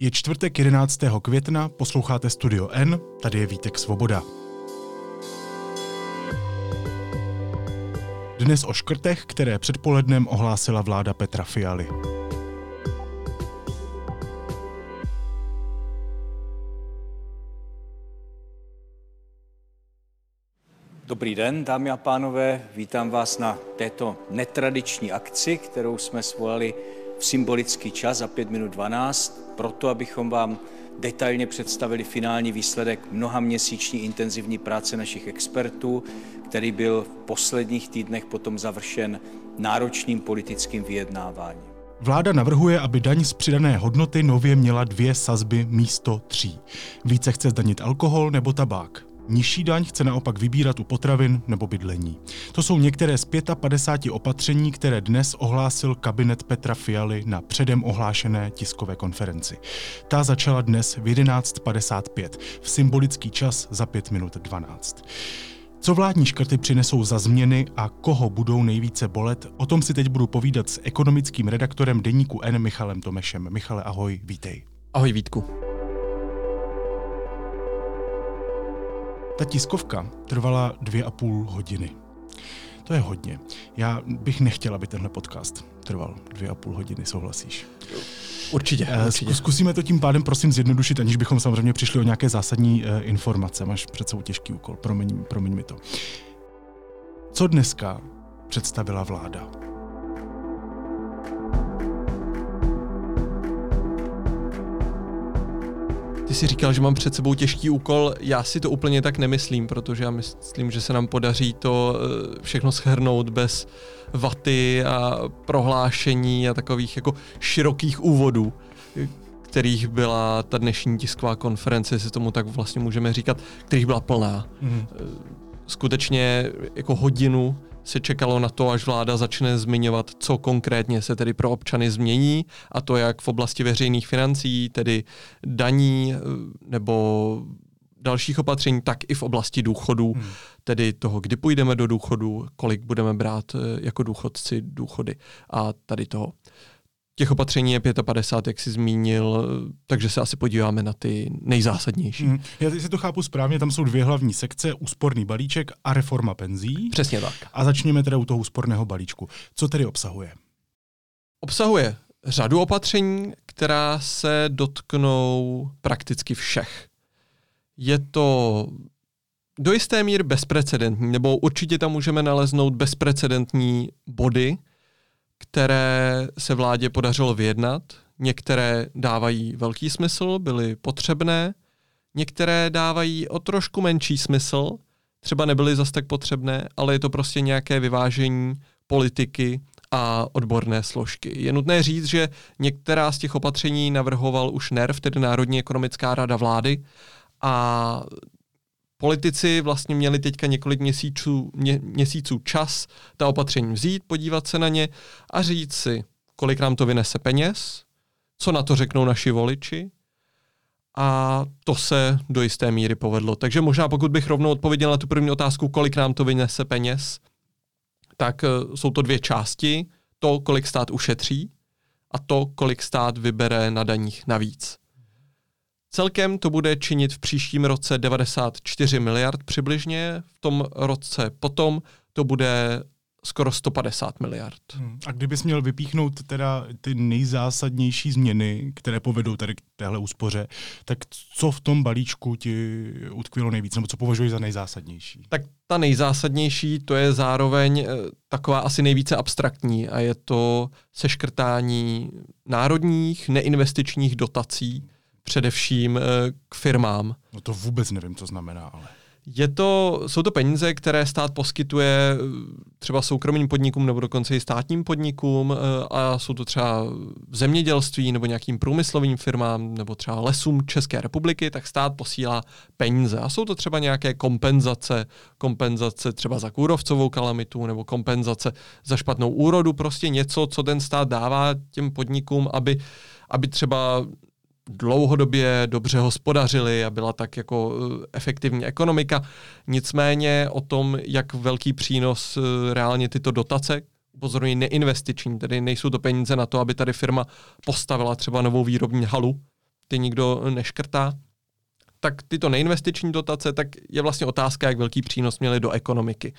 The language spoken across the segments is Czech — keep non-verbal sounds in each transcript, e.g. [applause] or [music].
Je čtvrtek 11. května, posloucháte Studio N, tady je Vítek Svoboda. Dnes o škrtech, které předpolednem ohlásila vláda Petra Fialy. Dobrý den, dámy a pánové, vítám vás na této netradiční akci, kterou jsme svolali v symbolický čas za 5 minut 12, proto abychom vám detailně představili finální výsledek mnoha měsíční intenzivní práce našich expertů, který byl v posledních týdnech potom završen náročným politickým vyjednáváním. Vláda navrhuje, aby daň z přidané hodnoty nově měla dvě sazby místo tří. Více chce zdanit alkohol nebo tabák. Nižší daň chce naopak vybírat u potravin nebo bydlení. To jsou některé z 55 opatření, které dnes ohlásil kabinet Petra Fialy na předem ohlášené tiskové konferenci. Ta začala dnes v 11.55, v symbolický čas za 5 minut 12. Co vládní škrty přinesou za změny a koho budou nejvíce bolet, o tom si teď budu povídat s ekonomickým redaktorem deníku N Michalem Tomešem. Michale, ahoj, vítej. Ahoj Vítku. Ta tiskovka trvala dvě a půl hodiny. To je hodně. Já bych nechtěl, aby tenhle podcast trval dvě a půl hodiny, souhlasíš? Určitě, Eh, určitě. Zkusíme to tím pádem prosím zjednodušit, aniž bychom samozřejmě přišli o nějaké zásadní eh, informace. Máš před sebou těžký úkol, promiň, promiň mi to. Co dneska představila vláda? Ty jsi říkal, že mám před sebou těžký úkol. Já si to úplně tak nemyslím, protože já myslím, že se nám podaří to eh, všechno shrnout bez vaty a prohlášení a takových jako širokých úvodů, kterých byla ta dnešní tisková konference, jestli tomu tak vlastně můžeme říkat, kterých byla plná. Mhm. skutečně jako hodinu se čekalo na to, až vláda začne zmiňovat, co konkrétně se tedy pro občany změní, a to jak v oblasti veřejných financí, tedy daní eh, nebo dalších opatření, tak i v oblasti důchodů, Hmm. tedy toho, kdy půjdeme do důchodu, kolik budeme brát eh, jako důchodci důchody a tady toho. Těch opatření je 55, jak jsi zmínil, takže se asi podíváme na ty nejzásadnější. Mhm. Já si to chápu správně, tam jsou dvě hlavní sekce, úsporný balíček a reforma penzí. Přesně tak. A začněme teda u toho úsporného balíčku. Co tedy obsahuje? Obsahuje řadu opatření, která se dotknou prakticky všech. Je to do jisté míry bezprecedentní, nebo určitě tam můžeme naleznout bezprecedentní body, které se vládě podařilo vyjednat. Některé dávají velký smysl, byly potřebné, některé dávají o trošku menší smysl, třeba nebyly zas tak potřebné, ale je to prostě nějaké vyvážení politiky a odborné složky. Je nutné říct, že některá z těch opatření navrhoval už NERV, tedy Národní ekonomická rada vlády, a politici vlastně měli teďka několik měsíců, mě, měsíců čas ta opatření vzít, podívat se na ně a říct si, kolik nám to vynese peněz, co na to řeknou naši voliči, a to se do jisté míry povedlo. Takže možná pokud bych rovnou odpověděl na tu první otázku, kolik nám to vynese peněz, tak eh, jsou to dvě části. To, kolik stát ušetří a to, kolik stát vybere na daních navíc. Celkem to bude činit v příštím roce 94 miliard přibližně, v tom roce potom to bude skoro 150 miliard. Hmm. A kdybys měl vypíchnout teda ty nejzásadnější změny, které povedou tady k téhle úspoře, tak co v tom balíčku ti utkvělo nejvíc, nebo co považuješ za nejzásadnější? Tak ta nejzásadnější, to je zároveň eh, taková asi nejvíce abstraktní a je to seškrtání národních neinvestičních dotací, především eh, k firmám. No to vůbec nevím, co znamená, ale... Je to, jsou to peníze, které stát poskytuje eh, třeba soukromým podnikům nebo dokonce i státním podnikům eh, a jsou to třeba v zemědělství nebo nějakým průmyslovým firmám nebo třeba lesům České republiky, tak stát posílá peníze. A jsou to třeba nějaké kompenzace, kompenzace třeba za kůrovcovou kalamitu nebo kompenzace za špatnou úrodu, prostě něco, co ten stát dává těm podnikům, aby, aby třeba dlouhodobě dobře hospodařili a byla tak jako eh, efektivní ekonomika. Nicméně o tom, jak velký přínos eh, reálně tyto dotace, upozorňuji neinvestiční, tedy nejsou to peníze na to, aby tady firma postavila třeba novou výrobní halu, ty nikdo neškrtá, tak tyto neinvestiční dotace, tak je vlastně otázka, jak velký přínos měly do ekonomiky.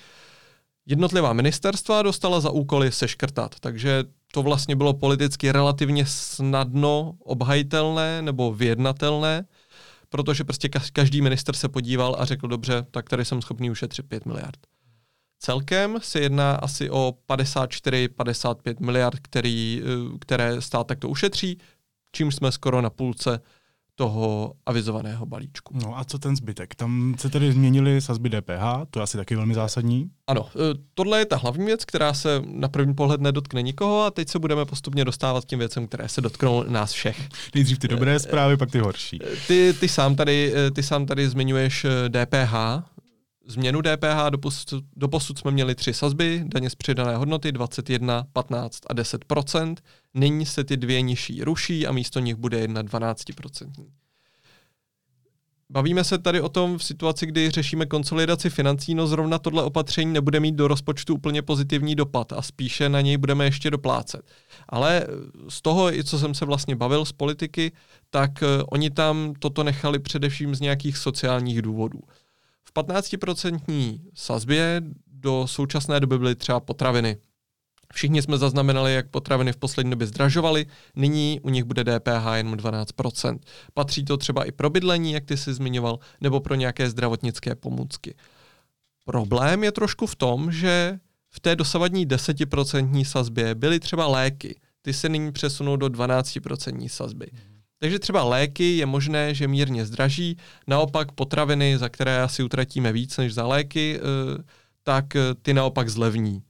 Jednotlivá ministerstva dostala za úkoly seškrtat, takže to vlastně bylo politicky relativně snadno obhajitelné nebo vyjednatelné, protože prostě každý minister se podíval a řekl, dobře, tak tady jsem schopný ušetřit 5 miliard. Celkem se jedná asi o 54-55 miliard, který, eh, které stát takto ušetří, čím jsme skoro na půlce toho avizovaného balíčku. No a co ten zbytek? Tam se tedy změnily sazby DPH, to je asi taky velmi zásadní. Ano, e, tohle je ta hlavní věc, která se na první pohled nedotkne nikoho a teď se budeme postupně dostávat k těm věcem, které se dotknou nás všech. Nejdřív ty dobré zprávy, pak ty horší. Ty, ty, sám, tady, e, ty sám tady zmiňuješ DPH, e, změnu DPH. Doposud, doposud jsme měli tři sazby, daně z přidané hodnoty 21, 15 a 10 Nyní se ty dvě nižší ruší a místo nich bude jedna 12% Bavíme se tady o tom v situaci, kdy řešíme konsolidaci financí, no zrovna tohle opatření nebude mít do rozpočtu úplně pozitivní dopad a spíše na něj budeme ještě doplácet. Ale z toho, i co jsem se vlastně bavil z politiky, tak uh, oni tam toto nechali především z nějakých sociálních důvodů. V 15% sazbě do současné doby byly třeba potraviny. Všichni jsme zaznamenali, jak potraviny v poslední době zdražovaly, nyní u nich bude DPH jenom 12%. Patří to třeba i pro bydlení, jak ty jsi zmiňoval, nebo pro nějaké zdravotnické pomůcky. Problém je trošku v tom, že v té dosavadní 10% sazbě byly třeba léky. Ty se nyní přesunou do 12% sazby. Takže třeba léky je možné, že mírně zdraží, naopak potraviny, za které asi utratíme víc než za léky, eh, tak eh, ty naopak zlevní.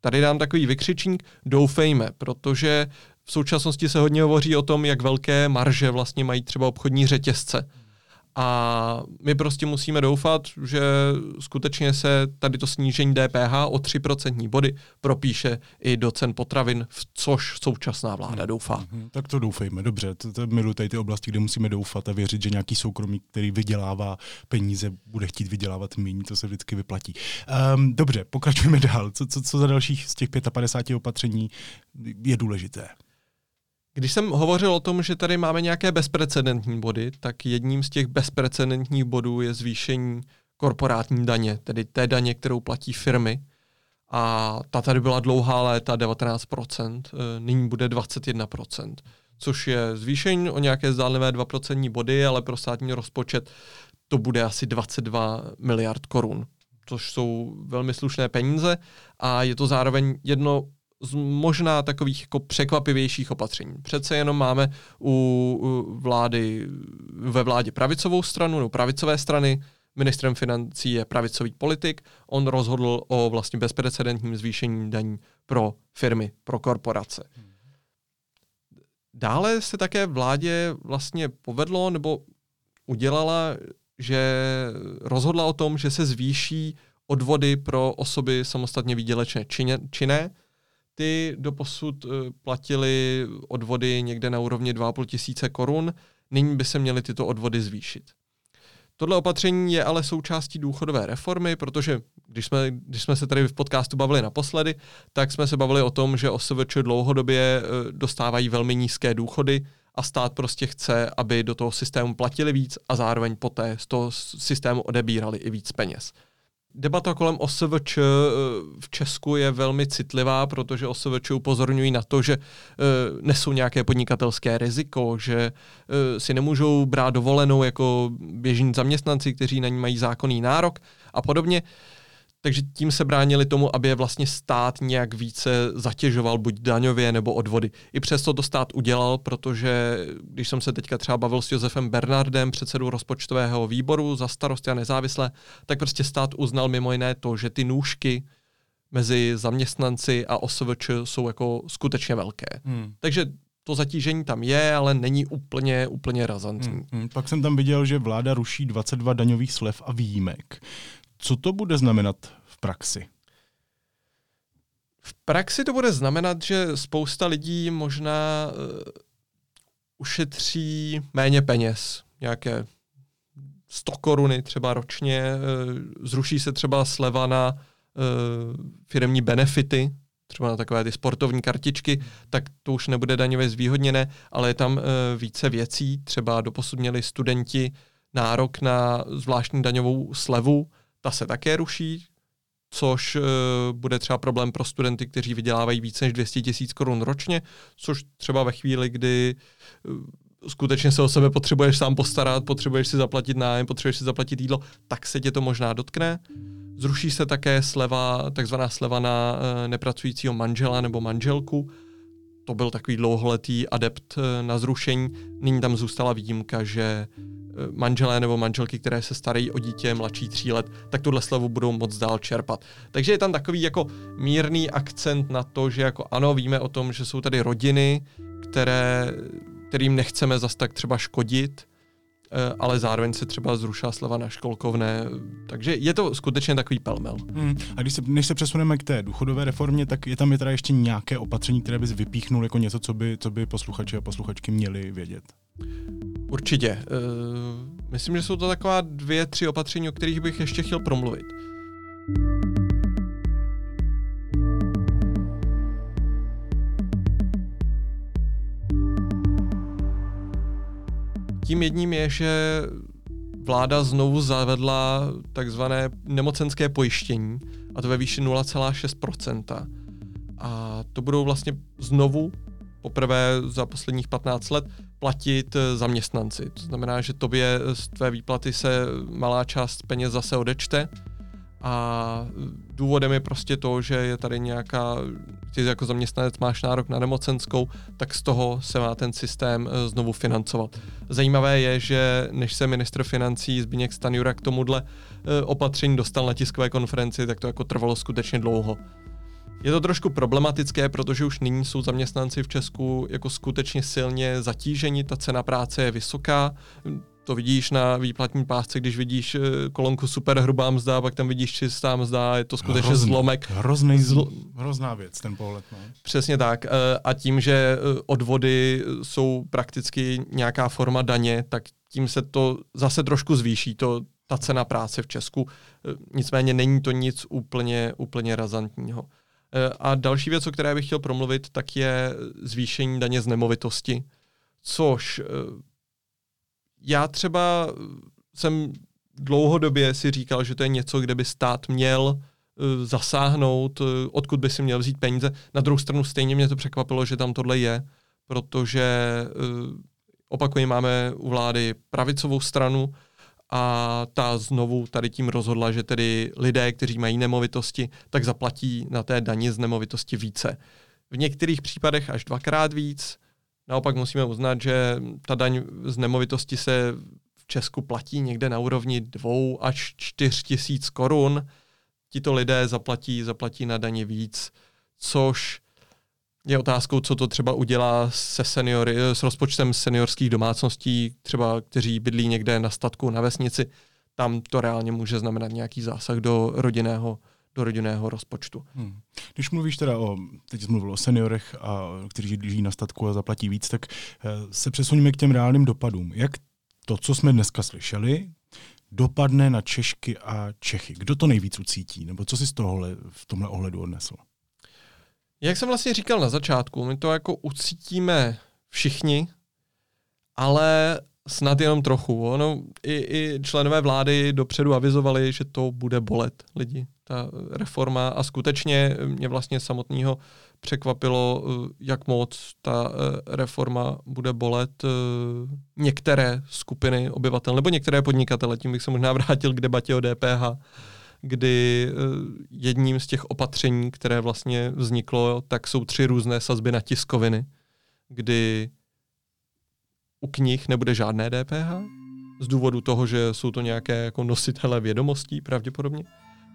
Tady dám takový vykřičník, doufejme, protože v současnosti se hodně hovoří o tom, jak velké marže vlastně mají třeba obchodní řetězce. A my prostě musíme doufat, že skutečně se tady to snížení DPH o 3% body propíše i do cen potravin, v což současná vláda doufá. Mm-hmm. Tak to doufejme, dobře. Miluji tady ty oblasti, kde musíme doufat a věřit, že nějaký soukromí, který vydělává peníze, bude chtít vydělávat méně, to se vždycky vyplatí. Um, dobře, pokračujeme dál. Co, co, co za dalších z těch 55 opatření je důležité? Když jsem hovořil o tom, že tady máme nějaké bezprecedentní body, tak jedním z těch bezprecedentních bodů je zvýšení korporátní daně, tedy té daně, kterou platí firmy. A ta tady byla dlouhá léta 19%, e, nyní bude 21%, což je zvýšení o nějaké zdálivé 2% body, ale pro státní rozpočet to bude asi 22 miliard korun, což jsou velmi slušné peníze a je to zároveň jedno z možná takových jako překvapivějších opatření. Přece jenom máme u vlády, ve vládě pravicovou stranu, nebo pravicové strany, ministrem financí je pravicový politik, on rozhodl o vlastně bezprecedentním zvýšení daní pro firmy, pro korporace. Dále se také vládě vlastně povedlo, nebo udělala, že rozhodla o tom, že se zvýší odvody pro osoby samostatně výdělečné činné, ty doposud uh, platili odvody někde na úrovni 2,5 tisíce korun, nyní by se měly tyto odvody zvýšit. Tohle opatření je ale součástí důchodové reformy, protože když jsme, když jsme se tady v podcastu bavili naposledy, tak jsme se bavili o tom, že OSVČ dlouhodobě uh, dostávají velmi nízké důchody a stát prostě chce, aby do toho systému platili víc a zároveň poté z toho systému odebírali i víc peněz. Debata kolem OSVČ eh, v Česku je velmi citlivá, protože OSVČ upozorňují na to, že eh, nesou nějaké podnikatelské riziko, že eh, si nemůžou brát dovolenou jako běžní zaměstnanci, kteří na ní mají zákonný nárok a podobně takže tím se bránili tomu, aby je vlastně stát nějak více zatěžoval, buď daňově nebo odvody. I přesto to stát udělal, protože když jsem se teďka třeba bavil s Josefem Bernardem, předsedou rozpočtového výboru za starosti a nezávislé, tak prostě stát uznal mimo jiné to, že ty nůžky mezi zaměstnanci a OSVČ jsou jako skutečně velké. Hmm. Takže to zatížení tam je, ale není úplně, úplně razantní. Hmm, hmm. Pak jsem tam viděl, že vláda ruší 22 daňových slev a výjimek. Co to bude znamenat v praxi? V praxi to bude znamenat, že spousta lidí možná uh, ušetří méně peněz, nějaké 100 koruny třeba ročně, uh, zruší se třeba sleva na uh, firemní benefity, třeba na takové ty sportovní kartičky, tak to už nebude daňově zvýhodněné, ale je tam e, více věcí. Třeba doposud měli studenti nárok na zvláštní daňovou slevu, ta se také ruší, což e, bude třeba problém pro studenty, kteří vydělávají více než 200 tisíc korun ročně, což třeba ve chvíli, kdy e, skutečně se o sebe potřebuješ sám postarat, potřebuješ si zaplatit nájem, potřebuješ si zaplatit jídlo, tak se tě to možná dotkne. Zruší se také sleva, takzvaná sleva na e, nepracujícího manžela nebo manželku. To byl takový dlouholetý adept e, na zrušení. Nyní tam zůstala výjimka, že manželé nebo manželky, které se starají o dítě mladší tří let, tak tuhle slevu budou moc dál čerpat. Takže je tam takový jako mírný akcent na to, že jako ano, víme o tom, že jsou tady rodiny, které, kterým nechceme zas tak třeba škodit, eh, ale zároveň se třeba zrušila sleva na školkovné, takže je to skutečně takový pelmel. Hmm. A když se, než se přesuneme k té důchodové reformě, tak je tam je teda ještě nějaké opatření, které bys vypíchnul jako něco, co by, co by posluchači a posluchačky měli vědět? Určitě. Uh, myslím, že jsou to taková dvě, tři opatření, o kterých bych ještě chtěl promluvit. Tím jedním je, že vláda znovu zavedla takzvané nemocenské pojištění, a to ve výši 0,6%. A to budou vlastně znovu poprvé za posledních 15 let platit eh, zaměstnanci. To znamená, že tobě z tvé výplaty se malá část peněz zase odečte a důvodem je prostě to, že je tady nějaká, ty jako zaměstnanec máš nárok na nemocenskou, tak z toho se má ten systém eh, znovu financovat. Zajímavé je, že než se ministr financí Zbigněk Stanjura k tomuhle eh, opatření dostal na tiskové konferenci, tak to jako trvalo skutečně dlouho. Je to trošku problematické, protože už nyní jsou zaměstnanci v Česku jako skutečně silně zatíženi, ta cena práce je vysoká, to vidíš na výplatní pásce, když vidíš eh, kolonku super hrubá mzda, pak tam vidíš čistá mzda, je to skutečně Hrozný, zlomek. Hrozný, zl... hrozná věc, ten pohled. No. Přesně tak. Eh, a tím, že eh, odvody jsou prakticky nějaká forma daně, tak tím se to zase trošku zvýší, to, ta cena práce v Česku. Nicméně není to nic úplně, úplně razantního. A další věc, o které bych chtěl promluvit, tak je zvýšení daně z nemovitosti, což já třeba jsem dlouhodobě si říkal, že to je něco, kde by stát měl eh, zasáhnout, odkud by si měl vzít peníze. Na druhou stranu stejně mě to překvapilo, že tam tohle je, protože opakovaně máme u vlády pravicovou stranu, a ta znovu tady tím rozhodla, že tedy lidé, kteří mají nemovitosti, tak zaplatí na té daně z nemovitosti více. V některých případech až dvakrát víc. Naopak musíme uznat, že ta daň z nemovitosti se v Česku platí někde na úrovni dvou až čtyř tisíc korun. Tito lidé zaplatí, zaplatí na daně víc, což je otázkou, co to třeba udělá se seniory, s rozpočtem seniorských domácností, třeba kteří bydlí někde na statku, na vesnici. Tam to reálně může znamenat nějaký zásah do rodinného do rodinného rozpočtu. Hmm. Když mluvíš teda o, teď jsi mluvil o seniorech, a, kteří žijí na statku a zaplatí víc, tak eh, se přesuníme k těm reálným dopadům. Jak to, co jsme dneska slyšeli, dopadne na Češky a Čechy? Kdo to nejvíc ucítí? Nebo co si z tohohle v tomhle ohledu odnesl? Jak jsem vlastně říkal na začátku, my to jako ucítíme všichni, ale snad jenom trochu. Ono, i, i členové vlády dopředu avizovali, že to bude bolet lidi, ta reforma a skutečně mě vlastně samotného překvapilo, jak moc ta eh, reforma bude bolet eh, některé skupiny obyvatel nebo některé podnikatele. Tím bych se možná [laughs] vrátil k debatě o DPH kdy eh, jedním z těch opatření, které vlastně vzniklo, tak jsou tři různé sazby na tiskoviny, kdy u knih nebude žádné DPH, z důvodu toho, že jsou to nějaké jako nositele vědomostí pravděpodobně.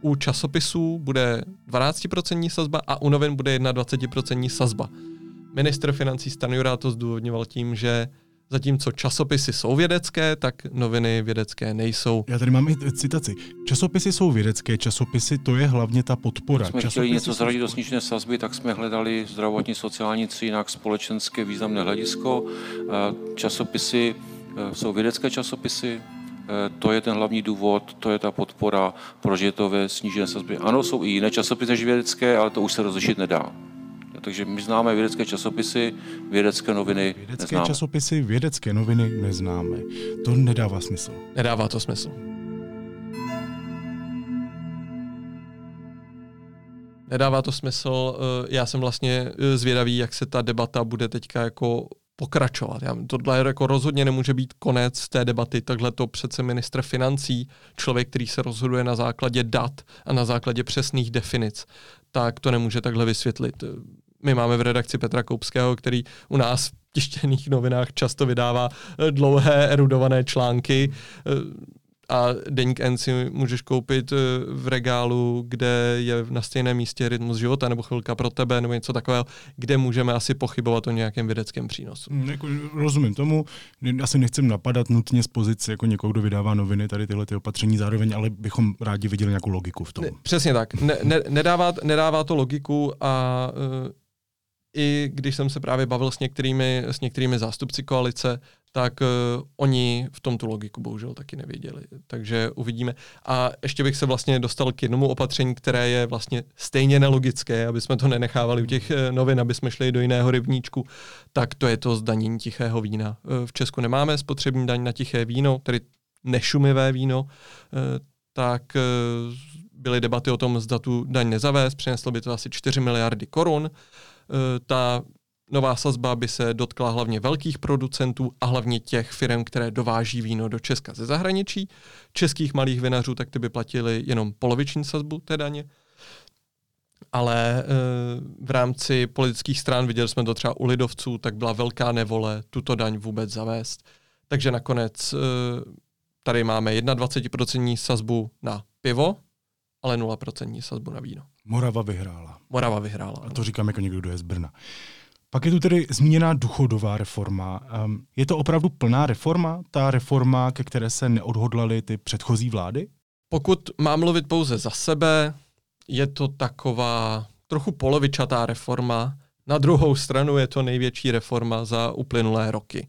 U časopisů bude 12% sazba a u novin bude 21% sazba. Minister financí Stanjura to zdůvodňoval tím, že Zatímco časopisy jsou vědecké, tak noviny vědecké nejsou. Já tady mám i citaci. Časopisy jsou vědecké, časopisy to je hlavně ta podpora. Když jsme časopisy chtěli něco zaradit do snížené sazby, tak jsme hledali zdravotní, sociální, či jinak společenské významné hledisko. Časopisy e, jsou vědecké časopisy, to je ten hlavní důvod, to je ta podpora prožitové snížené sazby. Ano, jsou i jiné časopisy než vědecké, ale to už se rozlišit nedá. Takže my známe vědecké časopisy, vědecké noviny Vědecké neznáme. časopisy, vědecké noviny neznáme. To nedává smysl. Nedává to smysl. Nedává to smysl. eh, Já jsem vlastně eh, zvědavý, jak se ta debata bude teďka jako pokračovat. Já, tohle jako rozhodně nemůže být konec té debaty. Takhle to přece ministr financí, člověk, který se rozhoduje na základě dat a na základě přesných definic, tak to nemůže takhle vysvětlit. My máme v redakci Petra Koupského, který u nás v tištěných novinách často vydává eh, dlouhé erudované články eh, a Deník N si můžeš koupit eh, v regálu, kde je na stejném místě rytmus života nebo chvilka pro tebe nebo něco takového, kde můžeme asi pochybovat o nějakém vědeckém přínosu. Mm, Jako, rozumím tomu, asi nechcem napadat nutně z pozice jako někoho, kdo vydává noviny, tady tyhle ty opatření zároveň, ale bychom rádi viděli nějakou logiku v tom. Ne, přesně tak. Ne, ne, nedává, nedává to logiku a uh, i když jsem se právě bavil s některými, s některými zástupci koalice, tak uh, oni v tom tu logiku bohužel taky nevěděli. Takže uvidíme. A ještě bych se vlastně dostal k jednomu opatření, které je vlastně stejně nelogické, aby jsme to nenechávali u těch eh, novin, aby jsme šli do jiného rybníčku, tak to je to zdanění tichého vína. Eh, V Česku nemáme spotřební daň na tiché víno, tedy nešumivé víno, eh, tak eh, byly debaty o tom, zda tu daň nezavést, přineslo by to asi 4 miliardy korun. Eh, Ta nová sazba by se dotkla hlavně velkých producentů a hlavně těch firm, které dováží víno do Česka ze zahraničí. Českých malých vinařů tak ty by platili jenom poloviční sazbu té daně. Ale eh, v rámci politických stran, viděli jsme to třeba u lidovců, tak byla velká nevole tuto daň vůbec zavést. Takže nakonec eh, tady máme 21% sazbu na pivo, ale 0% sazbu na víno. Morava vyhrála. Morava vyhrála. A to říkám jako někdo, kdo je z Brna. Pak je tu tedy zmíněná důchodová reforma. Um, je to opravdu plná reforma, ta reforma, ke které se neodhodlaly ty předchozí vlády? Pokud mám mluvit pouze za sebe, je to taková trochu polovičatá reforma. Na druhou stranu je to největší reforma za uplynulé roky.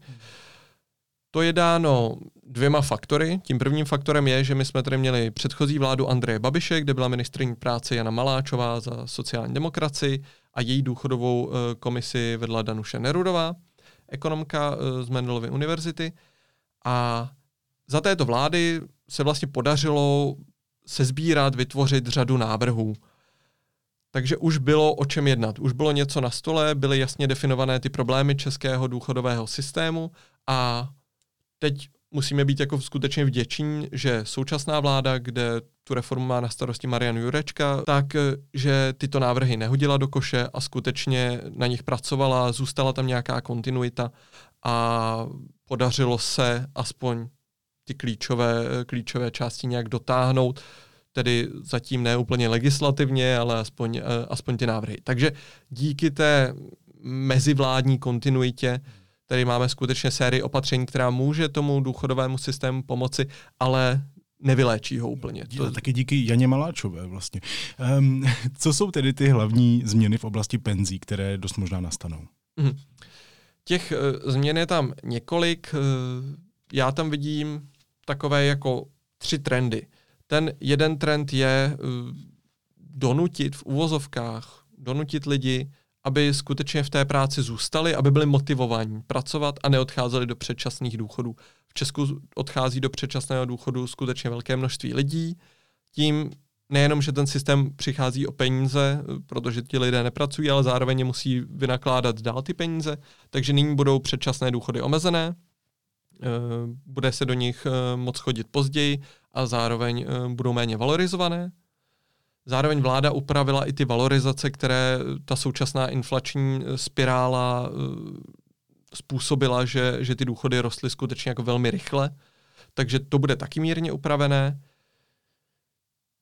To je dáno dvěma faktory. Tím prvním faktorem je, že my jsme tady měli předchozí vládu Andreje Babiše, kde byla ministriní práce Jana Maláčová za sociální demokracii a její důchodovou eh, komisi vedla Danuše Nerudová, ekonomka eh, z Mendelovy univerzity. A za této vlády se vlastně podařilo sezbírat, vytvořit řadu návrhů. Takže už bylo o čem jednat. Už bylo něco na stole, byly jasně definované ty problémy českého důchodového systému a teď musíme být jako skutečně vděční, že současná vláda, kde tu reformu má na starosti Marian Jurečka, tak že tyto návrhy nehodila do koše a skutečně na nich pracovala, zůstala tam nějaká kontinuita a podařilo se aspoň ty klíčové, klíčové části nějak dotáhnout, tedy zatím ne úplně legislativně, ale aspoň, aspoň ty návrhy. Takže díky té mezivládní kontinuitě Tady máme skutečně sérii opatření, která může tomu důchodovému systému pomoci, ale nevyléčí ho úplně. To... Taky díky Janě Maláčové vlastně. Um, [laughs] co jsou tedy ty hlavní změny v oblasti penzí, které dost možná nastanou? Mm. Těch uh, změn je tam několik. Uh, já tam vidím takové jako tři trendy. Ten jeden trend je uh, donutit v uvozovkách, donutit lidi aby skutečně v té práci zůstali, aby byli motivováni pracovat a neodcházeli do předčasných důchodů. V Česku odchází do předčasného důchodu skutečně velké množství lidí. Tím nejenom, že ten systém přichází o peníze, protože ti lidé nepracují, ale zároveň musí vynakládat dál ty peníze, takže nyní budou předčasné důchody omezené, bude se do nich moc chodit později a zároveň budou méně valorizované, Zároveň vláda upravila i ty valorizace, které ta současná inflační spirála způsobila, že, že ty důchody rostly skutečně jako velmi rychle. Takže to bude taky mírně upravené.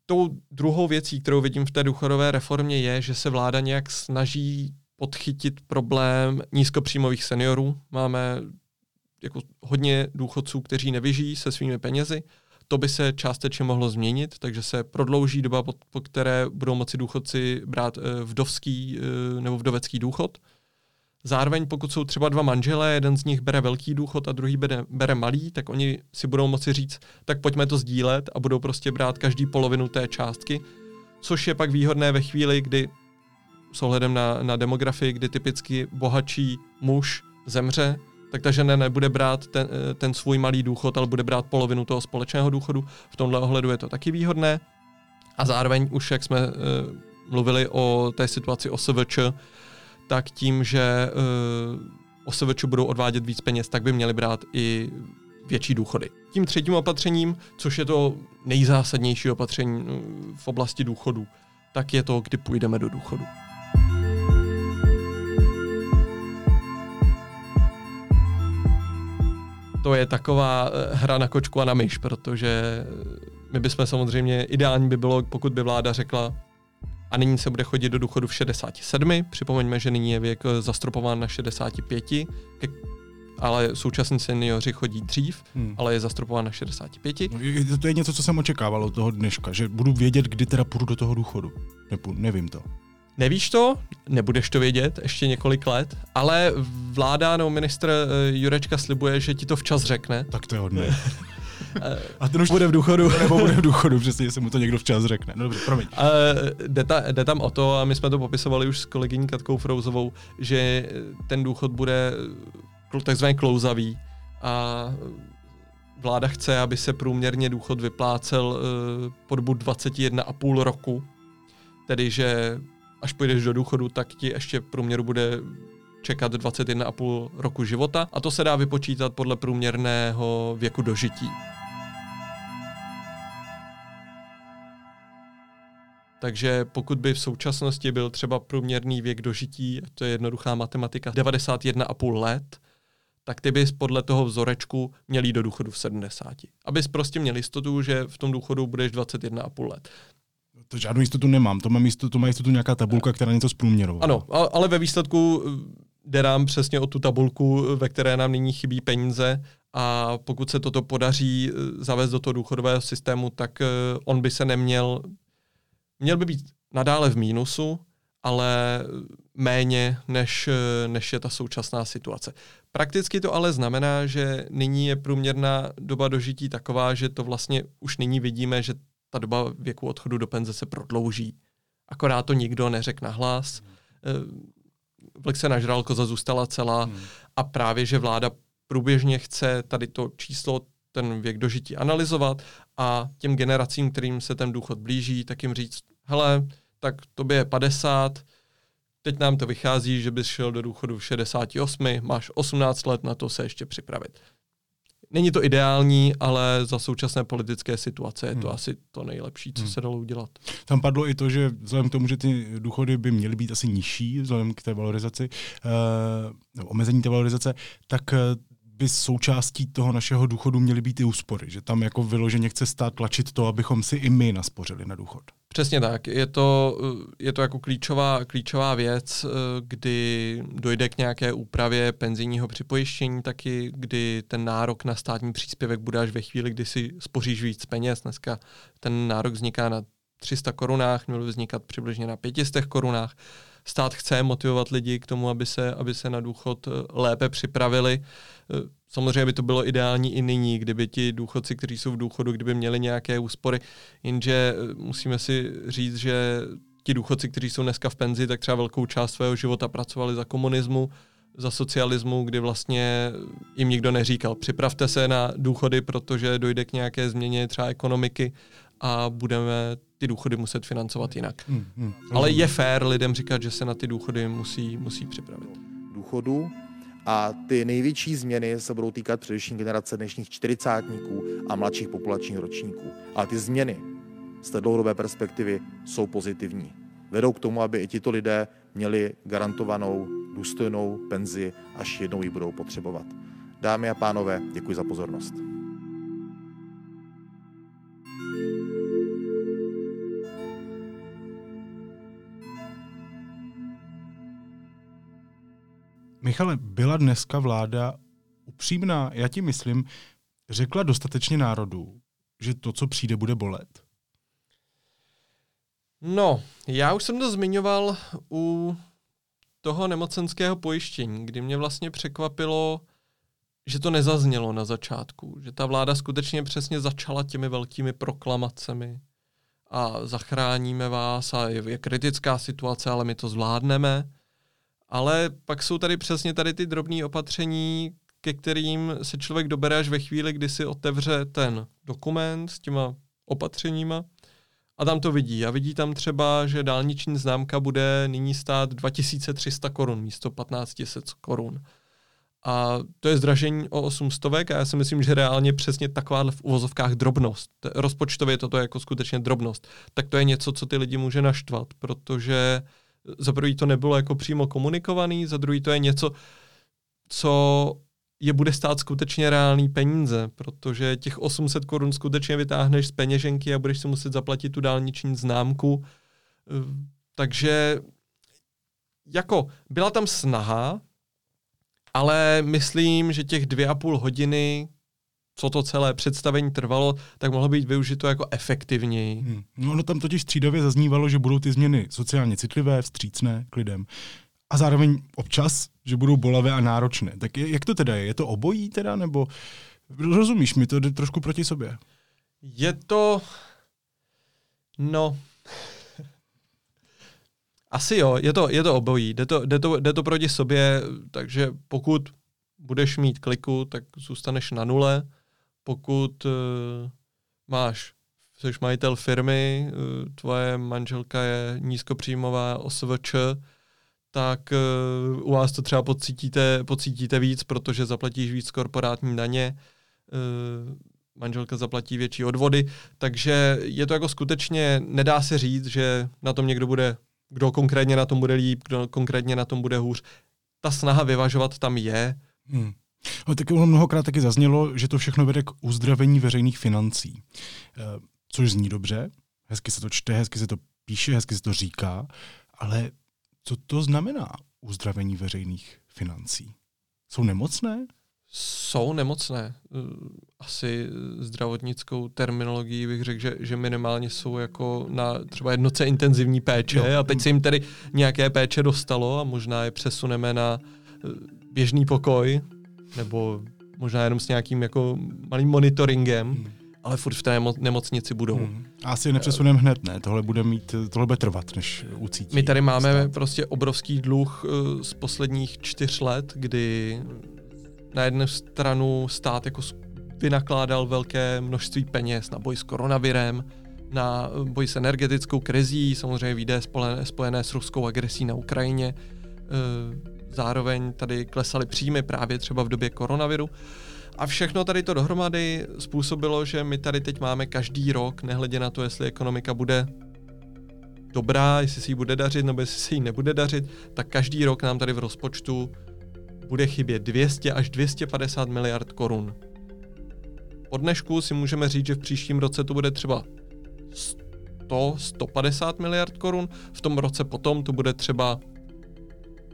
Tou druhou věcí, kterou vidím v té důchodové reformě, je, že se vláda nějak snaží podchytit problém nízkopříjmových seniorů. Máme jako hodně důchodců, kteří nevyžijí se svými penězi to by se částečně mohlo změnit, takže se prodlouží doba, po, po které budou moci důchodci brát e, vdovský e, nebo vdovecký důchod. Zároveň pokud jsou třeba dva manželé, jeden z nich bere velký důchod a druhý bere, bere malý, tak oni si budou moci říct, tak pojďme to sdílet a budou prostě brát každý polovinu té částky, což je pak výhodné ve chvíli, kdy s ohledem na, na demografii, kdy typicky bohatší muž zemře, tak ta žena nebude brát ten, ten svůj malý důchod, ale bude brát polovinu toho společného důchodu. V tomhle ohledu je to taky výhodné. A zároveň už, jak jsme uh, mluvili o té situaci OSVČ, tak tím, že uh, OSVČ budou odvádět víc peněz, tak by měli brát i větší důchody. Tím třetím opatřením, což je to nejzásadnější opatření v oblasti důchodů, tak je to, kdy půjdeme do důchodu. To je taková eh, hra na kočku a na myš, protože my bychom samozřejmě, ideální by bylo, pokud by vláda řekla, a nyní se bude chodit do důchodu v 67. Připomeňme, že nyní je věk eh, zastropován na 65, ke, ale současní seniori chodí dřív, hmm. ale je zastropován na 65. No, to je něco, co jsem očekával od toho dneška, že budu vědět, kdy teda půjdu do toho důchodu. Nepůjdu, nevím to. Nevíš to, nebudeš to vědět ještě několik let, ale vláda nebo ministr uh, Jurečka slibuje, že ti to včas řekne. Tak to je hodné. [laughs] A ten už bude v důchodu. [laughs] Nebo bude v důchodu, přesně, jestli mu to někdo včas řekne. No dobře, promiň. Uh, jde, ta, jde tam o to, a my jsme to popisovali už s kolegyní Katkou Frouzovou, že ten důchod bude takzvaně klouzavý a vláda chce, aby se průměrně důchod vyplácel po dobu 21,5 roku. Tedy, že až půjdeš do důchodu, tak ti ještě v průměru bude čekat 21,5 roku života a to se dá vypočítat podle průměrného věku dožití. Takže pokud by v současnosti byl třeba průměrný věk dožití, to je jednoduchá matematika, 91,5 let, tak ty bys podle toho vzorečku měl jít do důchodu v 70. Abys prostě měl jistotu, že v tom důchodu budeš 21,5 let. To žádnou jistotu nemám, to má, jistotu, to má jistotu nějaká tabulka, která něco zprůměrovala. Ano, ale ve výsledku eh, jde nám přesně o tu tabulku, ve které nám nyní chybí peníze a pokud se toto podaří eh, zavést do toho důchodového systému, tak eh, on by se neměl, měl by být nadále v mínusu, ale méně, než, než je ta současná situace. Prakticky to ale znamená, že nyní je průměrná doba dožití taková, že to vlastně už nyní vidíme, že ta doba věku odchodu do penze se prodlouží. Akorát to nikdo neřekl nahlas. Hmm. Vlk se nažral, koza zůstala celá hmm. a právě, že vláda průběžně chce tady to číslo, ten věk dožití analyzovat a těm generacím, kterým se ten důchod blíží, tak jim říct, hele, tak tobě je 50, teď nám to vychází, že bys šel do důchodu v 68, máš 18 let na to se ještě připravit. Není to ideální, ale za současné politické situace je to hmm. asi to nejlepší, co hmm. se dalo udělat. Tam padlo i to, že vzhledem k tomu, že ty důchody by měly být asi nižší, vzhledem k té valorizaci, uh, omezení té valorizace, tak uh, by součástí toho našeho důchodu měly být i úspory. Že tam jako vyloženě chce stát tlačit to, abychom si i my naspořili na důchod. Přesně tak. Je to, je to jako klíčová, klíčová věc, kdy dojde k nějaké úpravě penzijního připojištění, taky kdy ten nárok na státní příspěvek bude až ve chvíli, kdy si spoříš víc peněz. Dneska ten nárok vzniká na 300 korunách, měl by vznikat přibližně na 500 korunách. Stát chce motivovat lidi k tomu, aby se, aby se na důchod eh, lépe připravili. Eh, samozřejmě by to bylo ideální i nyní, kdyby ti důchodci, kteří jsou v důchodu, kdyby měli nějaké úspory, jenže eh, musíme si říct, že ti důchodci, kteří jsou dneska v penzi, tak třeba velkou část svého života pracovali za komunismu, za socialismu, kdy vlastně jim nikdo neříkal, připravte se na důchody, protože dojde k nějaké změně třeba ekonomiky a budeme ty důchody muset financovat jinak. Hmm, hmm, Ale je fér lidem říkat, že se na ty důchody musí, musí připravit. Důchodu a ty největší změny se budou týkat především generace dnešních čtyřicátníků a mladších populačních ročníků. A ty změny z té dlouhodobé perspektivy jsou pozitivní. Vedou k tomu, aby i tito lidé měli garantovanou důstojnou penzi, až jednou ji budou potřebovat. Dámy a pánové, děkuji za pozornost. Michale, byla dneska vláda upřímná, já ti myslím, řekla dostatečně národu, že to, co přijde, bude bolet? No, já už jsem to zmiňoval u toho nemocenského pojištění, kdy mě vlastně překvapilo, že to nezaznělo na začátku, že ta vláda skutečně přesně začala těmi velkými proklamacemi a zachráníme vás a je, je kritická situace, ale my to zvládneme. Ale pak jsou tady přesně tady ty drobné opatření, ke kterým se člověk dobere až ve chvíli, kdy si otevře ten dokument s těma opatřeníma a tam to vidí. A vidí tam třeba, že dálniční známka bude nyní stát 2300 korun místo 1500 korun. A to je zdražení o 800 a já si myslím, že reálně přesně taková v uvozovkách drobnost. Rozpočtově toto je jako skutečně drobnost. Tak to je něco, co ty lidi může naštvat, protože za prvý to nebylo jako přímo komunikovaný, za druhý to je něco, co je bude stát skutečně reální peníze, protože těch 800 korun skutečně vytáhneš z peněženky a budeš si muset zaplatit tu dálniční známku. Takže jako byla tam snaha, ale myslím, že těch dvě a půl hodiny, co to celé představení trvalo, tak mohlo být využito jako efektivněji. Hmm. No, no tam totiž střídavě zaznívalo, že budou ty změny sociálně citlivé, vstřícné k lidem. A zároveň občas, že budou bolavé a náročné. Tak je, jak to teda je? Je to obojí teda, nebo rozumíš mi, to jde trošku proti sobě? Je to, no, [laughs] asi jo, je to, je to obojí, jde to, jde, to, jde to proti sobě, takže pokud budeš mít kliku, tak zůstaneš na nule, pokud uh, máš, jsi majitel firmy, uh, tvoje manželka je nízkopříjmová OSVČ, tak uh, u vás to třeba pocítíte, pocítíte víc, protože zaplatíš víc korporátní daně, uh, manželka zaplatí větší odvody, takže je to jako skutečně, nedá se říct, že na tom někdo bude kdo konkrétně na tom bude líp, kdo konkrétně na tom bude hůř. Ta snaha vyvažovat tam je. Hmm. Ale taky mnohokrát taky zaznělo, že to všechno vede k uzdravení veřejných financí. Eh, což zní dobře, hezky se to čte, hezky se to píše, hezky se to říká, ale co to znamená uzdravení veřejných financí? Jsou nemocné? Jsou nemocné. Eh, asi zdravotnickou terminologií bych řekl, že, že minimálně jsou jako na třeba jednoce intenzivní péče jo. a teď se jim tedy nějaké péče dostalo a možná je přesuneme na eh, běžný pokoj nebo možná jenom s nějakým jako malým monitoringem. Hmm ale furt v té nemocnici budou. Hmm. Asi nepřesuneme hned, ne? Tohle bude mít, tohle bude trvat, než ucítí. My tady máme stát. prostě obrovský dluh uh, z posledních čtyř let, kdy na jednu stranu stát jako vynakládal velké množství peněz na boj s koronavirem, na boj s energetickou krizí, samozřejmě výdaje spojené s ruskou agresí na Ukrajině. Zároveň tady klesaly příjmy právě třeba v době koronaviru. A všechno tady to dohromady způsobilo, že my tady teď máme každý rok, nehledě na to, jestli ekonomika bude dobrá, jestli se jí bude dařit nebo jestli se jí nebude dařit, tak každý rok nám tady v rozpočtu bude chybět 200 až 250 miliard korun. Po dnešku si můžeme říct, že v příštím roce to bude třeba 100, 150 miliard korun, v tom roce potom to bude třeba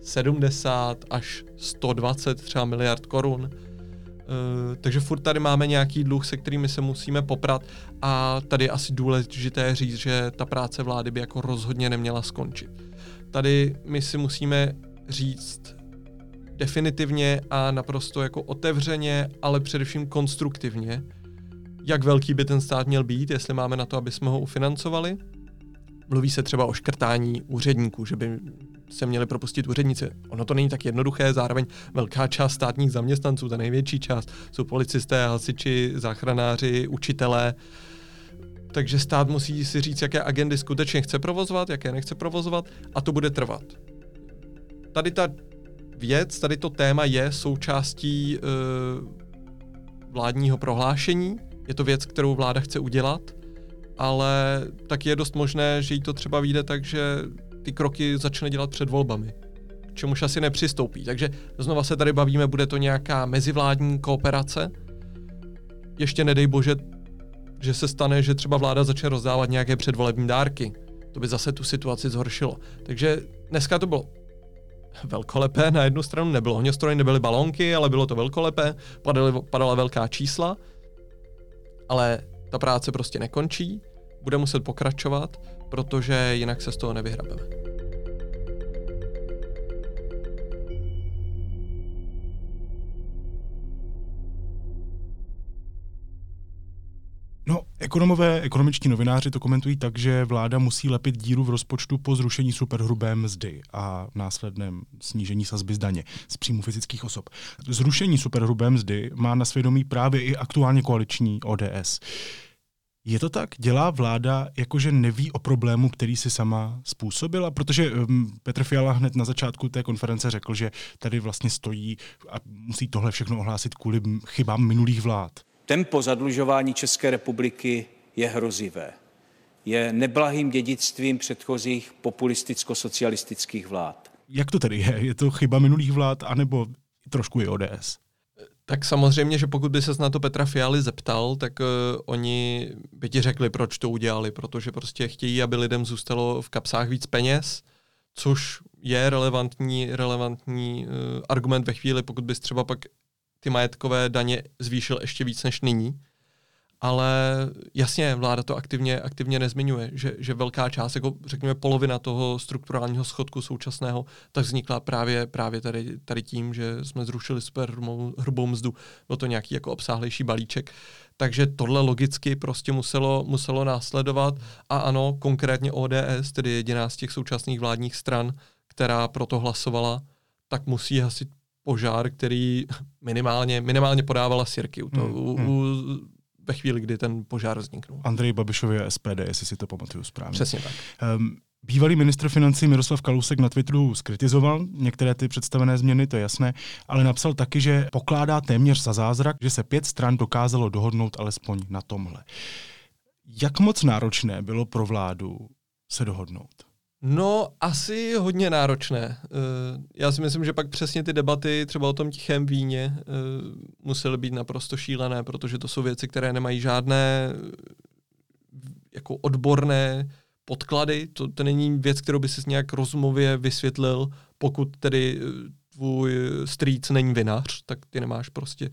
70 až 120 třeba miliard korun. Uh, takže furt tady máme nějaký dluh, se kterými se musíme poprat a tady je asi důležité říct, že ta práce vlády by jako rozhodně neměla skončit. Tady my si musíme říct definitivně a naprosto jako otevřeně, ale především konstruktivně, jak velký by ten stát měl být, jestli máme na to, aby jsme ho ufinancovali. Mluví se třeba o škrtání úředníků, že by se měli propustit úředníci. Ono to není tak jednoduché, zároveň velká část státních zaměstnanců, ta největší část, jsou policisté, hasiči, záchranáři, učitelé. Takže stát musí si říct, jaké agendy skutečně chce provozovat, jaké nechce provozovat a to bude trvat. Tady ta věc, tady to téma je součástí uh, vládního prohlášení. Je to věc, kterou vláda chce udělat, ale tak je dost možné, že jí to třeba vyjde tak, že ty kroky začne dělat před volbami k čemuž asi nepřistoupí. Takže znova se tady bavíme, bude to nějaká mezivládní kooperace. Ještě nedej bože, že se stane, že třeba vláda začne rozdávat nějaké předvolební dárky. To by zase tu situaci zhoršilo. Takže dneska to bylo velkolepé. Na jednu stranu nebylo ohňostroj, nebyly balónky, ale bylo to velkolepé, padaly, padala velká čísla, ale ta práce prostě nekončí, bude muset pokračovat, protože jinak se z toho nevyhrabeme. No, ekonomové, ekonomičtí novináři to komentují tak, že vláda musí lepit díru v rozpočtu po zrušení superhrubé mzdy a následném snížení sazby zdaně z příjmu fyzických osob. Zrušení superhrubé mzdy má na svědomí právě i aktuálně koaliční ODS. Je to tak? Dělá vláda jakože neví o problému, který si sama způsobila? Protože um, Petr Fiala hned na začátku té konference řekl, že tady vlastně stojí a musí tohle všechno ohlásit kvůli chybám minulých vlád. Tempo zadlužování České republiky je hrozivé. Je neblahým dědictvím předchozích populisticko-socialistických vlád. Jak to tedy je? Je to chyba minulých vlád, anebo trošku i ODS? Tak samozřejmě, že pokud by se na to Petra Fialy zeptal, tak uh, oni by ti řekli, proč to udělali, protože prostě chtějí, aby lidem zůstalo v kapsách víc peněz, což je relevantní, relevantní uh, argument ve chvíli, pokud bys třeba pak ty majetkové daně zvýšil ještě víc než nyní. Ale jasně, vláda to aktivně, aktivně nezmiňuje, že, že velká část, jako řekněme polovina toho strukturálního schodku současného, tak vznikla právě, právě tady, tady tím, že jsme zrušili super hrubou, hrubou mzdu. Byl to nějaký jako obsáhlejší balíček. Takže tohle logicky prostě muselo, muselo následovat. A ano, konkrétně ODS, tedy jediná z těch současných vládních stran, která proto hlasovala, tak musí hasit požár, který minimálně, minimálně podávala Sirky u, to, hmm, u, hmm. u, ve chvíli, kdy ten požár vzniknul. Andrej Babišovi a SPD, jestli si to pamatuju správně. Přesně tak. Um, Bývalý ministr financí Miroslav Kalousek na Twitteru skritizoval některé ty představené změny, to je jasné, ale napsal taky, že pokládá téměř za zázrak, že se pět stran dokázalo dohodnout alespoň na tomhle. Jak moc náročné bylo pro vládu se dohodnout? No, asi hodně náročné. Eh, já si myslím, že pak přesně ty debaty třeba o tom tichém víně eh, musely být naprosto šílené, protože to jsou věci, které nemají žádné jako odborné podklady. To, to není věc, kterou by si nějak rozumově vysvětlil, pokud tedy eh, tvůj strýc není vinař, tak ty nemáš prostě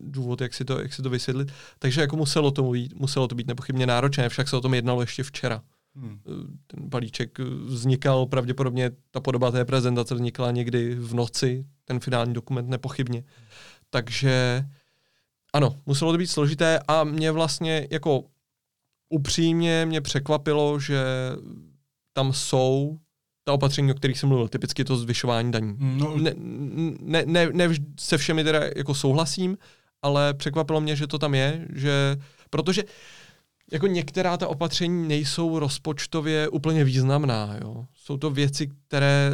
důvod, jak si to, jak si to vysvětlit. Takže jako muselo to být, muselo to být nepochybně náročné, však se o tom jednalo ještě včera. Hmm. Ten balíček vznikal, pravděpodobně ta podoba té prezentace vznikla někdy v noci, ten finální dokument nepochybně. Takže ano, muselo to být složité a mě vlastně jako upřímně mě překvapilo, že tam jsou ta opatření, o kterých jsem mluvil, typicky to zvyšování daní. Hmm, no. Ne, ne, ne, ne se všemi teda jako souhlasím, ale překvapilo mě, že to tam je, že protože uh, jako některá ta opatření nejsou rozpočtově úplně významná. Jo. Jsou to věci, které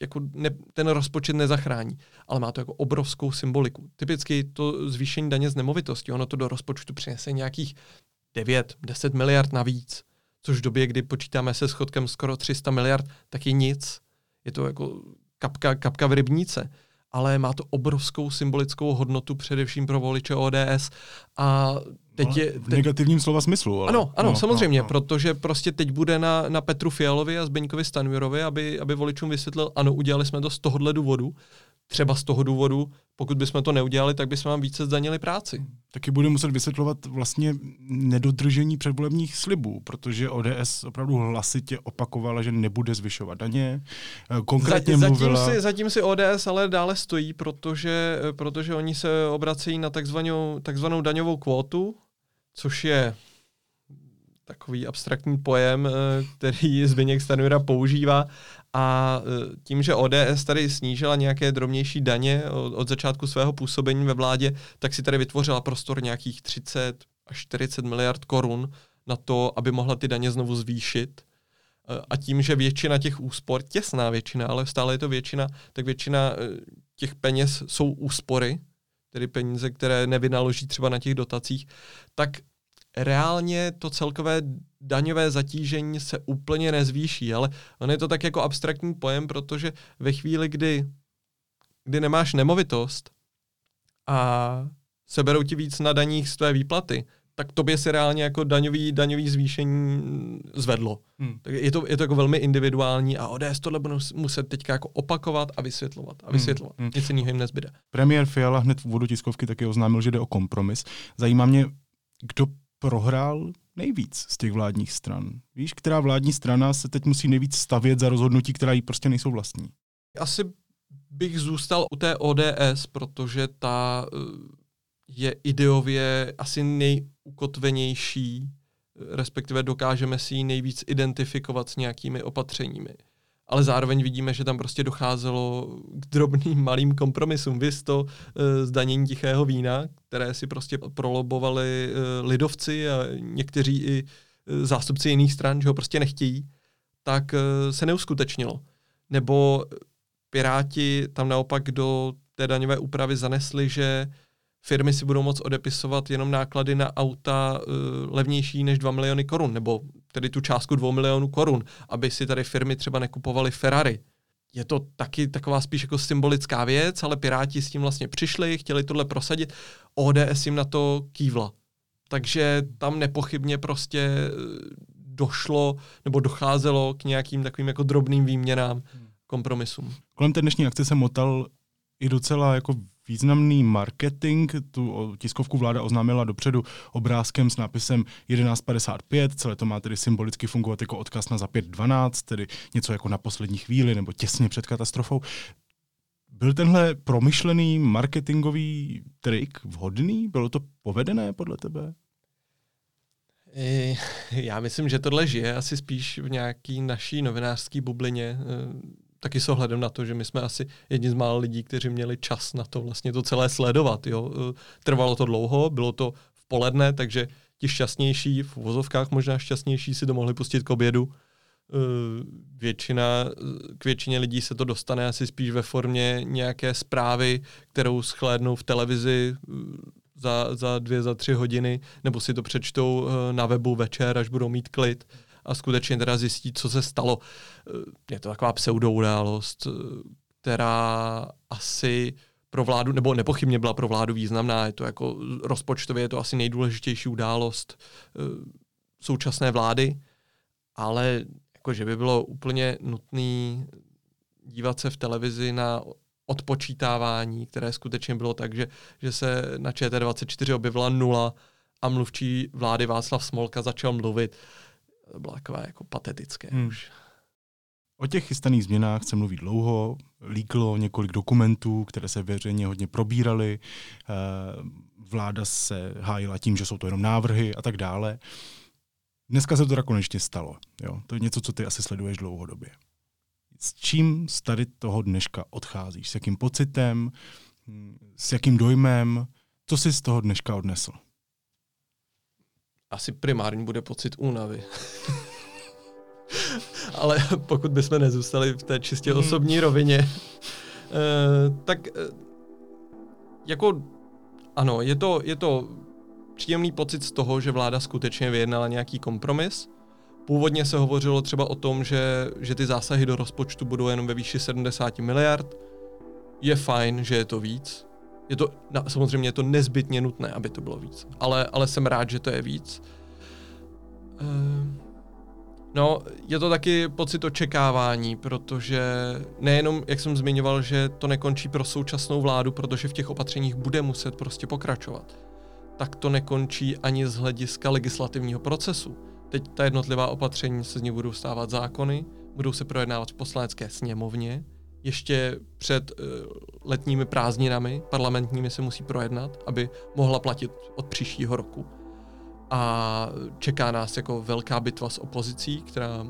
jako ne, ten rozpočet nezachrání, ale má to jako obrovskou symboliku. Typicky to zvýšení daně z nemovitosti, ono to do rozpočtu přinese nějakých 9-10 miliard navíc, což v době, kdy počítáme se schodkem skoro 300 miliard, tak je nic. Je to jako kapka, kapka v rybníce ale má to obrovskou symbolickou hodnotu především pro voliče ODS a teď je... V negativním slova smyslu. Ale... Ano, ano, no, samozřejmě, no, no. protože prostě teď bude na, na Petru Fialovi a Zbeňkovi Stanjurovi, aby, aby voličům vysvětlil, ano, udělali jsme to z tohohle důvodu, třeba z toho důvodu, pokud bychom to neudělali, tak bychom vám více zdanili práci. Taky bude muset vysvětlovat vlastně nedodržení předvolebních slibů, protože ODS opravdu hlasitě opakovala, že nebude zvyšovat daně. Eh, konkrétně zatím, mluvila... Zatím si, zatím si ODS ale dále stojí, protože, protože oni se obracejí na takzvanou, takzvanou daňovou kvótu, což je takový abstraktní pojem, eh, který Zbigněk Stanjura používá a e, tím, že ODS tady snížila nějaké drobnější daně od, začátku svého působení ve vládě, tak si tady vytvořila prostor nějakých 30 až 40 miliard korun na to, aby mohla ty daně znovu zvýšit. E, a tím, že většina těch úspor, těsná většina, ale stále je to většina, tak většina e, těch peněz jsou úspory, tedy peníze, které nevynaloží třeba na těch dotacích, tak reálně to celkové daňové zatížení se úplně nezvýší, ale on je to tak jako abstraktní pojem, protože ve chvíli, kdy, kdy nemáš nemovitost a seberou ti víc na daních z tvé výplaty, tak tobě se reálně jako daňový, daňový zvýšení zvedlo. Hmm. Tak je to, je to jako velmi individuální a ODS tohle bude muset teďka jako opakovat a vysvětlovat. A hmm. vysvětlovat. Hmm. Nic jiného jim nezbyde. Premiér Fiala hned v úvodu tiskovky taky oznámil, že jde o kompromis. Zajímá mě, kdo prohrál nejvíc z těch vládních stran? Víš, která vládní strana se teď musí nejvíc stavět za rozhodnutí, která jí prostě nejsou vlastní? Asi bych zůstal u té ODS, protože ta eh, je ideově asi nej, nejukotvenější, respektive dokážeme si ji nejvíc identifikovat s nějakými opatřeními. Ale zároveň vidíme, že tam prostě docházelo k drobným malým kompromisům. Vy to e, zdanění tichého vína, které si prostě prolobovali e, lidovci a někteří i e, zástupci jiných stran, že ho prostě nechtějí, tak e, se neuskutečnilo. Nebo Piráti tam naopak do té daňové úpravy zanesli, že firmy si budou moct odepisovat jenom náklady na auta uh, levnější než 2 miliony korun, nebo tedy tu částku 2 milionů korun, aby si tady firmy třeba nekupovaly Ferrari. Je to taky taková spíš jako symbolická věc, ale Piráti s tím vlastně přišli, chtěli tohle prosadit. ODS jim na to kývla. Takže tam nepochybně prostě eh, došlo nebo docházelo k nějakým takovým jako drobným výměnám, kompromisům. Kolem té dnešní akce se motal i docela jako významný marketing. Tu tiskovku vláda oznámila dopředu obrázkem s nápisem 1155, celé to má tedy symbolicky fungovat jako odkaz na za 512, tedy něco jako na poslední chvíli nebo těsně před katastrofou. Byl tenhle promyšlený marketingový trik vhodný? Bylo to povedené podle tebe? Já myslím, že tohle žije asi spíš v nějaký naší novinářské bublině taky s ohledem na to, že my jsme asi jedni z mála lidí, kteří měli čas na to vlastně to celé sledovat. Jo. E, trvalo to dlouho, bylo to v poledne, takže ti šťastnější, v uvozovkách možná šťastnější, si to mohli pustit k obědu. E, většina, k většině lidí se to dostane asi spíš ve formě nějaké zprávy, kterou schlédnou v televizi e, za, za dvě, za tři hodiny, nebo si to přečtou na webu večer, až budou mít klid a skutečně teda zjistí, co se stalo. Eh, je to taková pseudoudálost, eh, která asi pro vládu, nebo nepochybně byla pro vládu významná, je to jako rozpočtově je to asi nejdůležitější událost eh, současné vlády, ale jako, že by bylo úplně nutné dívat se v televizi na odpočítávání, které skutečně bylo tak, že, že se na ČT24 objevila nula a mluvčí vlády Václav Smolka začal mluvit to bylo takové jako patetické hmm. už. O těch chystaných změnách se mluví dlouho, líklo několik dokumentů, které se veřejně hodně probíraly, eh, vláda se hájila tím, že jsou to jenom návrhy a tak dále. Dneska se to tak konečně stalo. Jo? To je něco, co ty asi sleduješ dlouhodobě. S čím z tady toho dneška odcházíš? S jakým pocitem? S jakým dojmem? Co jsi z toho dneška odnesl? Asi primární bude pocit únavy. [laughs] Ale pokud bychom nezůstali v té čistě mm. osobní rovině, eh, tak eh, jako ano, je to, je to příjemný pocit z toho, že vláda skutečně vyjednala nějaký kompromis. Původně se hovořilo třeba o tom, že, že ty zásahy do rozpočtu budou jenom ve výši 70 miliard. Je fajn, že je to víc. Je to, na, samozřejmě je to nezbytně nutné, aby to bylo víc, ale, ale jsem rád, že to je víc. Uh, no, je to taky pocit očekávání, protože nejenom, jak jsem zmiňoval, že to nekončí pro současnou vládu, protože v těch opatřeních bude muset prostě pokračovat, tak to nekončí ani z hlediska legislativního procesu. Teď ta jednotlivá opatření se z ní budou stávat zákony, budou se projednávat v poslanecké sněmovně, ještě před uh, letními prázdninami parlamentními se musí projednat, aby mohla platit od příštího roku. A čeká nás jako velká bitva s opozicí, která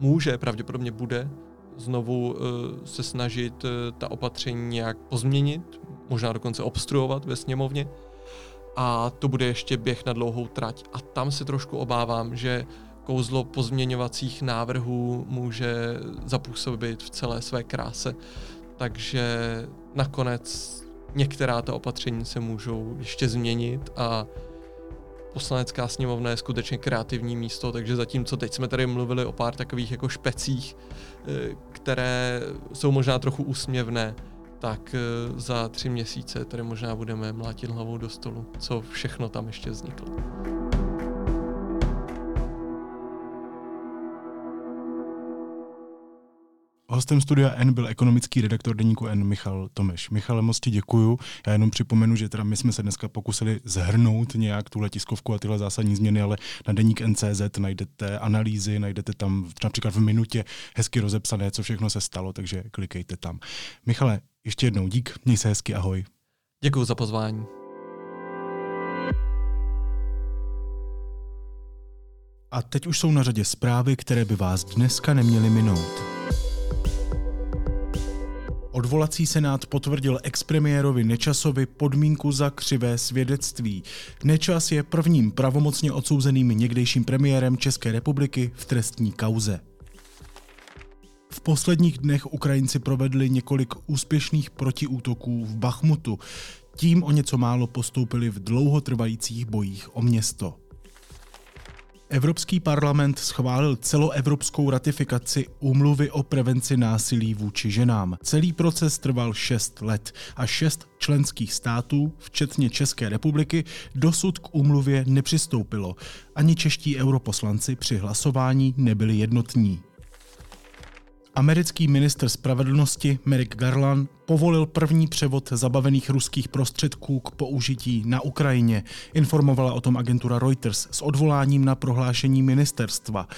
může, pravděpodobně bude, znovu uh, se snažit uh, ta opatření nějak pozměnit, možná dokonce obstruovat ve sněmovně. A to bude ještě běh na dlouhou trať. A tam se trošku obávám, že kouzlo pozměňovacích návrhů může zapůsobit v celé své kráse. Takže nakonec některá ta opatření se můžou ještě změnit a poslanecká sněmovna je skutečně kreativní místo, takže zatímco teď jsme tady mluvili o pár takových jako špecích, eh, které jsou možná trochu úsměvné, tak eh, za tři měsíce tady možná budeme mlátit hlavou do stolu, co všechno tam ještě vzniklo. Hostem studia N byl ekonomický redaktor deníku N Michal Tomeš. Michale, moc ti děkuju. Já jenom připomenu, že teda my jsme se dneska pokusili zhrnout nějak tuhle tiskovku a tyhle zásadní změny, ale na deník NCZ najdete analýzy, najdete tam například v minutě hezky rozepsané, co všechno se stalo, takže klikejte tam. Michale, ještě jednou dík, měj se hezky, ahoj. Děkuji za pozvání. A teď už jsou na řadě zprávy, které by vás dneska neměly minout. Odvolací senát potvrdil expremiérovi Nečasovi podmínku za křivé svědectví. Nečas je prvním pravomocně odsouzeným někdejším premiérem České republiky v trestní kauze. V posledních dnech Ukrajinci provedli několik úspěšných protiútoků v Bachmutu. Tím o něco málo postoupili v dlouhotrvajících bojích o město. Evropský parlament schválil celoevropskou ratifikaci úmluvy o prevenci násilí vůči ženám. Celý proces trval 6 let a šest členských států, včetně České republiky, dosud k úmluvě nepřistoupilo. Ani čeští europoslanci při hlasování nebyli jednotní. Americký ministr spravedlnosti Merrick Garland povolil první převod zabavených ruských prostředků k použití na Ukrajině. Informovala o tom agentura Reuters s odvoláním na prohlášení ministerstva.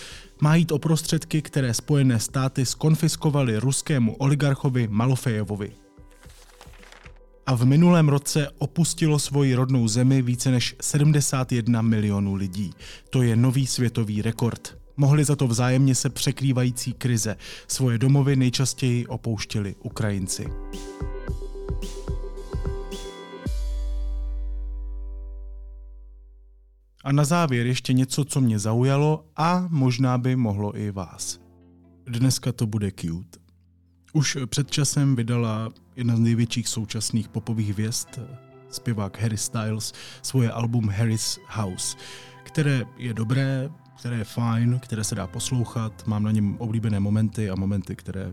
Má jít o prostředky, které Spojené státy skonfiskovaly ruskému oligarchovi Malofejevovi. A v minulém roce opustilo svoji rodnou zemi více než 71 milionů lidí. To je nový světový rekord. Mohli za to vzájemně se překrývající krize. Svoje domovy nejčastěji opouštěli Ukrajinci. A na závěr ještě něco, co mě zaujalo a možná by mohlo i vás. Dneska to bude cute. Už před časem vydala jedna z největších současných popových hvězd, zpěvák Harry Styles, svoje album Harry's House, které je dobré, které je fajn, které se dá poslouchat, mám na něm oblíbené momenty a momenty, které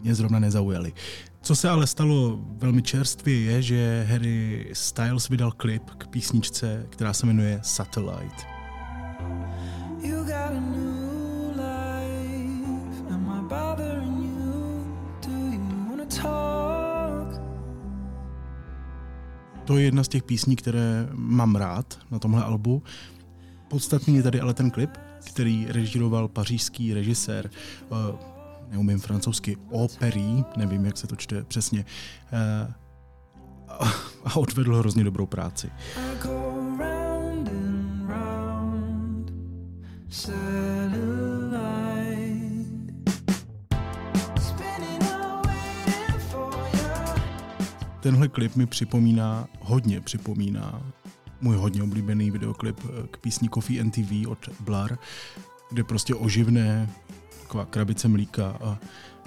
mě zrovna nezaujaly. Co se ale stalo velmi čerstvě je, že Harry Styles vydal klip k písničce, která se jmenuje Satellite. To je jedna z těch písní, které mám rád na tomhle albu. Podstatný je tady ale ten klip, který režíroval pařížský režisér, uh, neumím francouzsky, Opery, nevím, jak se to čte přesně, uh, a odvedl hrozně dobrou práci. Tenhle klip mi připomíná, hodně připomíná můj hodně oblíbený videoklip eh, k písni Coffee NTV od Blar, kde prostě oživné taková krabice mlíka a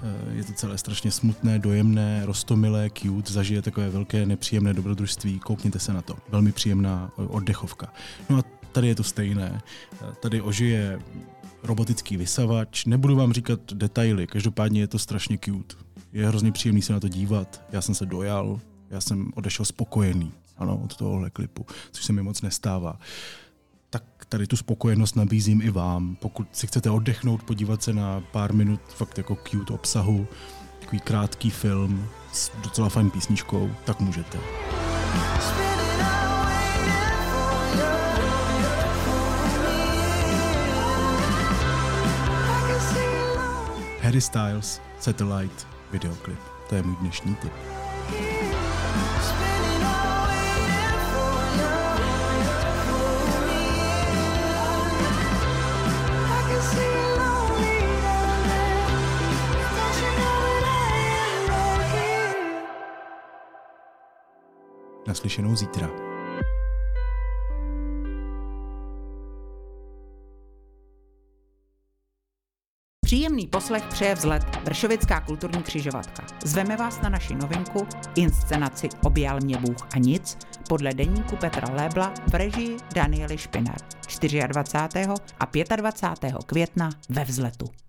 eh, je to celé strašně smutné, dojemné, rostomilé, cute, zažije takové velké nepříjemné dobrodružství, koukněte se na to. Velmi příjemná eh, oddechovka. No a tady je to stejné. Tady ožije robotický vysavač, nebudu vám říkat detaily, každopádně je to strašně cute. Je hrozně příjemný se na to dívat, já jsem se dojal, já jsem odešel spokojený ano, od tohohle klipu, což se mi moc nestává. Tak tady tu spokojenost nabízím i vám. Pokud si chcete oddechnout, podívat se na pár minut fakt jako cute obsahu, takový krátký film s docela fajn písničkou, tak můžete. Harry Styles, Satellite, videoklip. To je můj dnešní tip. Naslyšenou zítra. Příjemný poslech přeje vzlet Vršovická kulturní křižovatka. Zveme vás na naši novinku, inscenaci Objal mě Bůh a nic, podle deníku Petra Lébla v režii Daniely Špinar 24. a 25. května ve vzletu.